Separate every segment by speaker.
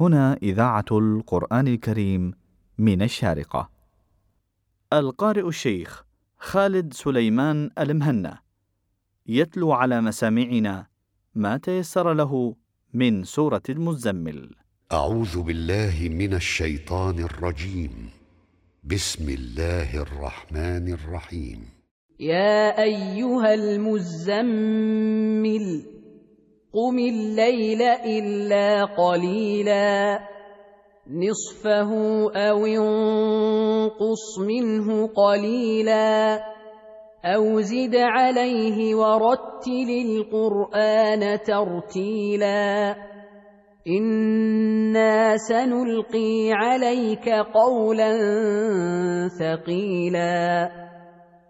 Speaker 1: هنا إذاعة القرآن الكريم من الشارقة. القارئ الشيخ خالد سليمان المهنا يتلو على مسامعنا ما تيسر له من سورة المزمل.
Speaker 2: أعوذ بالله من الشيطان الرجيم. بسم الله الرحمن الرحيم.
Speaker 3: يا أيها المزمل قم الليل إلا قليلا. نصفه أو انقص منه قليلا. أو زد عليه ورتل القرآن ترتيلا. إنا سنلقي عليك قولا ثقيلا.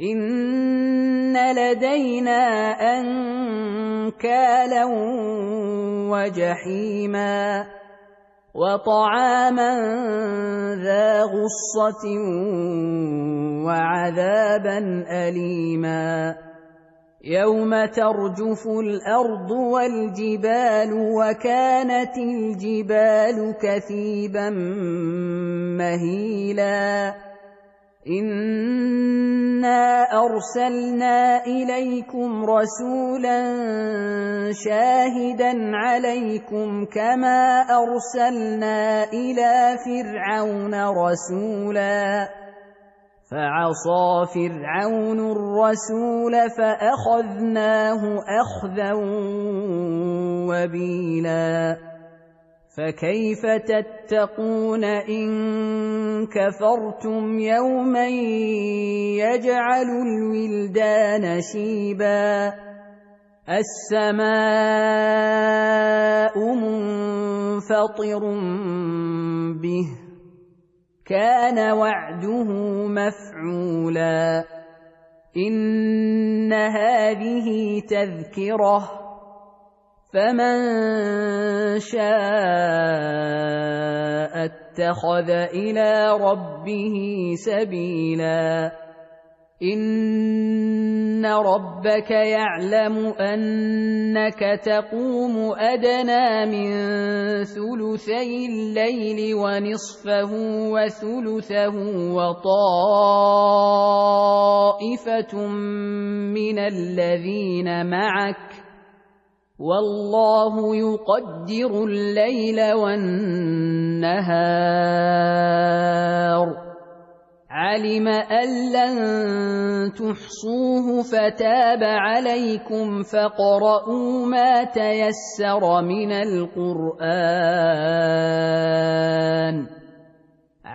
Speaker 3: إن لدينا أنكالا وجحيما وطعاما ذا غصة وعذابا أليما يوم ترجف الأرض والجبال وكانت الجبال كثيبا مهيلاً انا ارسلنا اليكم رسولا شاهدا عليكم كما ارسلنا إلى فرعون رسولا فعصى فرعون الرسول فاخذناه اخذا وبيلا فكيف تتقون إن كفرتم يوما يجعل الولدان شيبا السماء منفطر به كان وعده مفعولا إن هذه تذكرة فمن شاء اتخذ إلى ربه سبيلا ان ربك يعلم انك تقوم ادنى من ثلثي الليل ونصفه وثلثه وطائفه من الذين معك والله يقدر الليل والنهار. علم أن لن تحصوه فتاب عليكم فاقرؤوا ما تيسر من القرآن.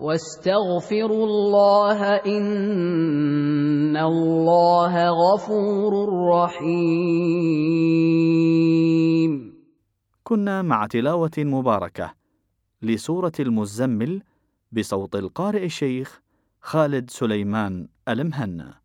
Speaker 3: واستغفروا الله إن الله غفور رحيم.
Speaker 1: كنا مع تلاوة مباركة لسورة المزمل بصوت القارئ الشيخ خالد سليمان المهنا